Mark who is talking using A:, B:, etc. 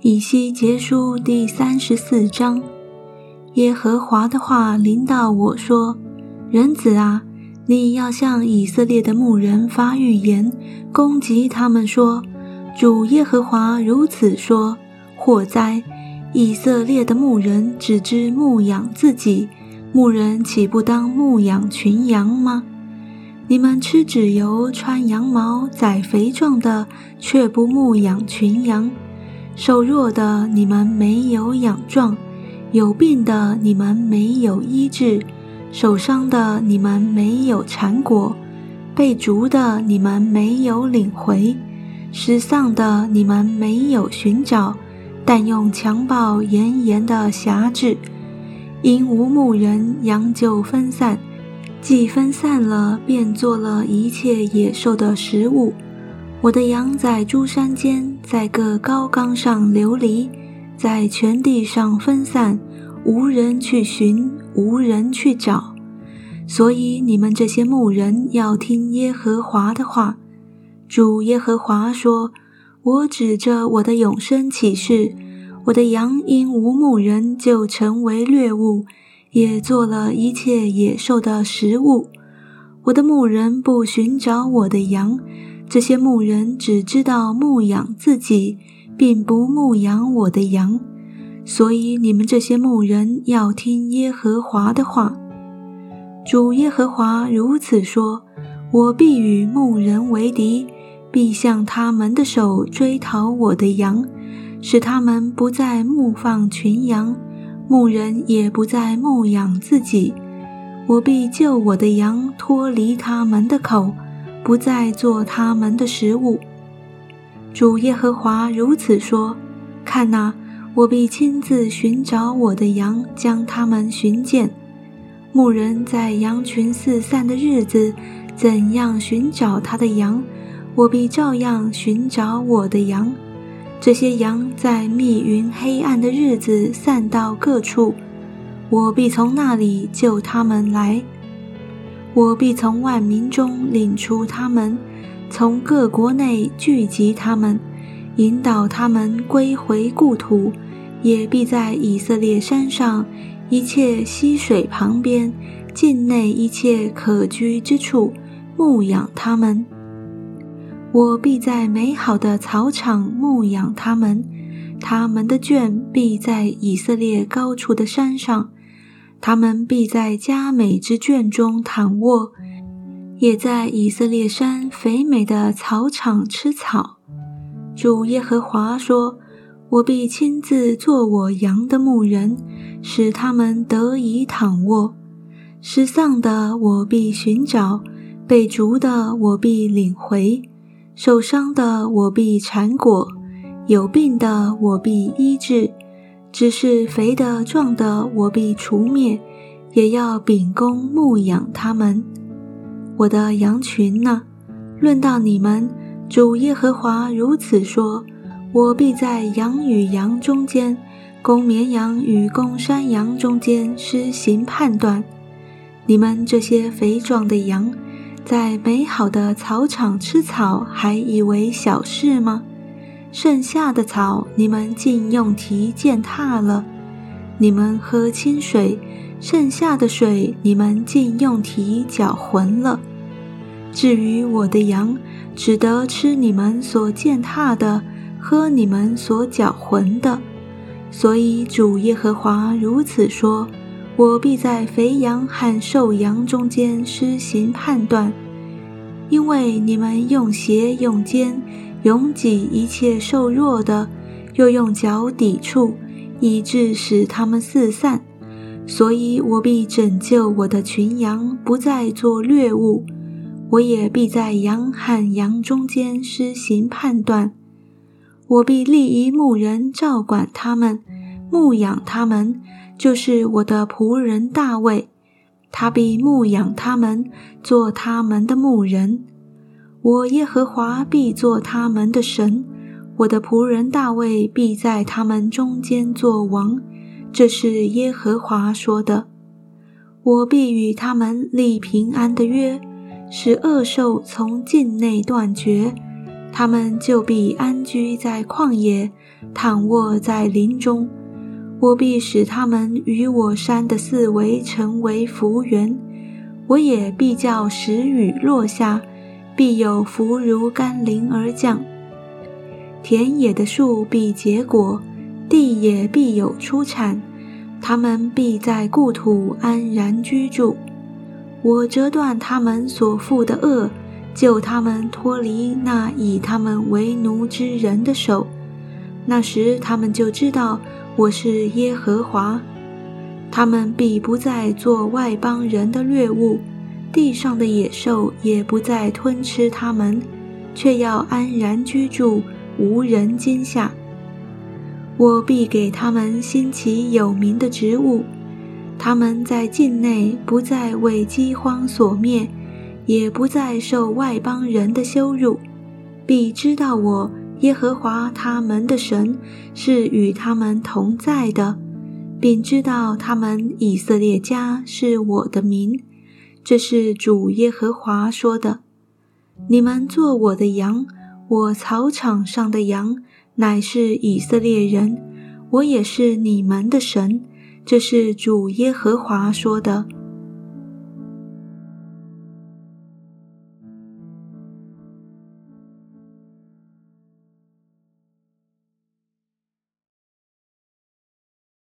A: 以西结书第三十四章，耶和华的话临到我说：“人子啊，你要向以色列的牧人发预言，攻击他们说：主耶和华如此说：祸哉！以色列的牧人只知牧养自己，牧人岂不当牧养群羊吗？你们吃脂油，穿羊毛，宰肥壮的，却不牧养群羊。”瘦弱的你们没有养壮，有病的你们没有医治，受伤的你们没有缠果，被逐的你们没有领回，失丧的你们没有寻找，但用襁褓严严的辖制，因无牧人，羊就分散，既分散了，便做了一切野兽的食物。我的羊在诸山间，在各高冈上流离，在全地上分散，无人去寻，无人去找。所以你们这些牧人要听耶和华的话。主耶和华说：“我指着我的永生启示，我的羊因无牧人就成为掠物，也做了一切野兽的食物。我的牧人不寻找我的羊。”这些牧人只知道牧养自己，并不牧养我的羊，所以你们这些牧人要听耶和华的话。主耶和华如此说：我必与牧人为敌，必向他们的手追讨我的羊，使他们不再牧放群羊，牧人也不再牧养自己。我必救我的羊脱离他们的口。不再做他们的食物。主耶和华如此说：“看哪，我必亲自寻找我的羊，将他们寻见。牧人在羊群四散的日子，怎样寻找他的羊，我必照样寻找我的羊。这些羊在密云黑暗的日子散到各处，我必从那里救他们来。”我必从万民中领出他们，从各国内聚集他们，引导他们归回故土，也必在以色列山上一切溪水旁边、境内一切可居之处牧养他们。我必在美好的草场牧养他们，他们的圈必在以色列高处的山上。他们必在佳美之圈中躺卧，也在以色列山肥美的草场吃草。主耶和华说：“我必亲自做我羊的牧人，使他们得以躺卧。失丧的我必寻找，被逐的我必领回，受伤的我必缠裹，有病的我必医治。”只是肥的壮的，我必除灭，也要秉公牧养他们。我的羊群呢？论到你们，主耶和华如此说：我必在羊与羊中间，公绵羊与公山羊中间施行判断。你们这些肥壮的羊，在美好的草场吃草，还以为小事吗？剩下的草，你们竟用蹄践踏了；你们喝清水，剩下的水，你们竟用蹄搅浑了。至于我的羊，只得吃你们所践踏的，喝你们所搅浑的。所以主耶和华如此说：我必在肥羊和瘦羊中间施行判断，因为你们用鞋用肩。拥挤一切瘦弱的，又用脚抵触，以致使他们四散。所以我必拯救我的群羊，不再做掠物。我也必在羊和羊中间施行判断。我必立一牧人照管他们，牧养他们，就是我的仆人大卫。他必牧养他们，做他们的牧人。我耶和华必做他们的神，我的仆人大卫必在他们中间做王。这是耶和华说的。我必与他们立平安的约，使恶兽从境内断绝，他们就必安居在旷野，躺卧在林中。我必使他们与我山的四围成为福源，我也必叫时雨落下，必有福如甘霖而降。田野的树必结果，地也必有出产，他们必在故土安然居住。我折断他们所负的恶，救他们脱离那以他们为奴之人的手。那时他们就知道。我是耶和华，他们必不再做外邦人的掠物，地上的野兽也不再吞吃他们，却要安然居住，无人惊吓。我必给他们兴起有名的植物，他们在境内不再为饥荒所灭，也不再受外邦人的羞辱，必知道我。耶和华他们的神是与他们同在的，并知道他们以色列家是我的名。这是主耶和华说的：“你们做我的羊，我草场上的羊，乃是以色列人，我也是你们的神。”这是主耶和华说的。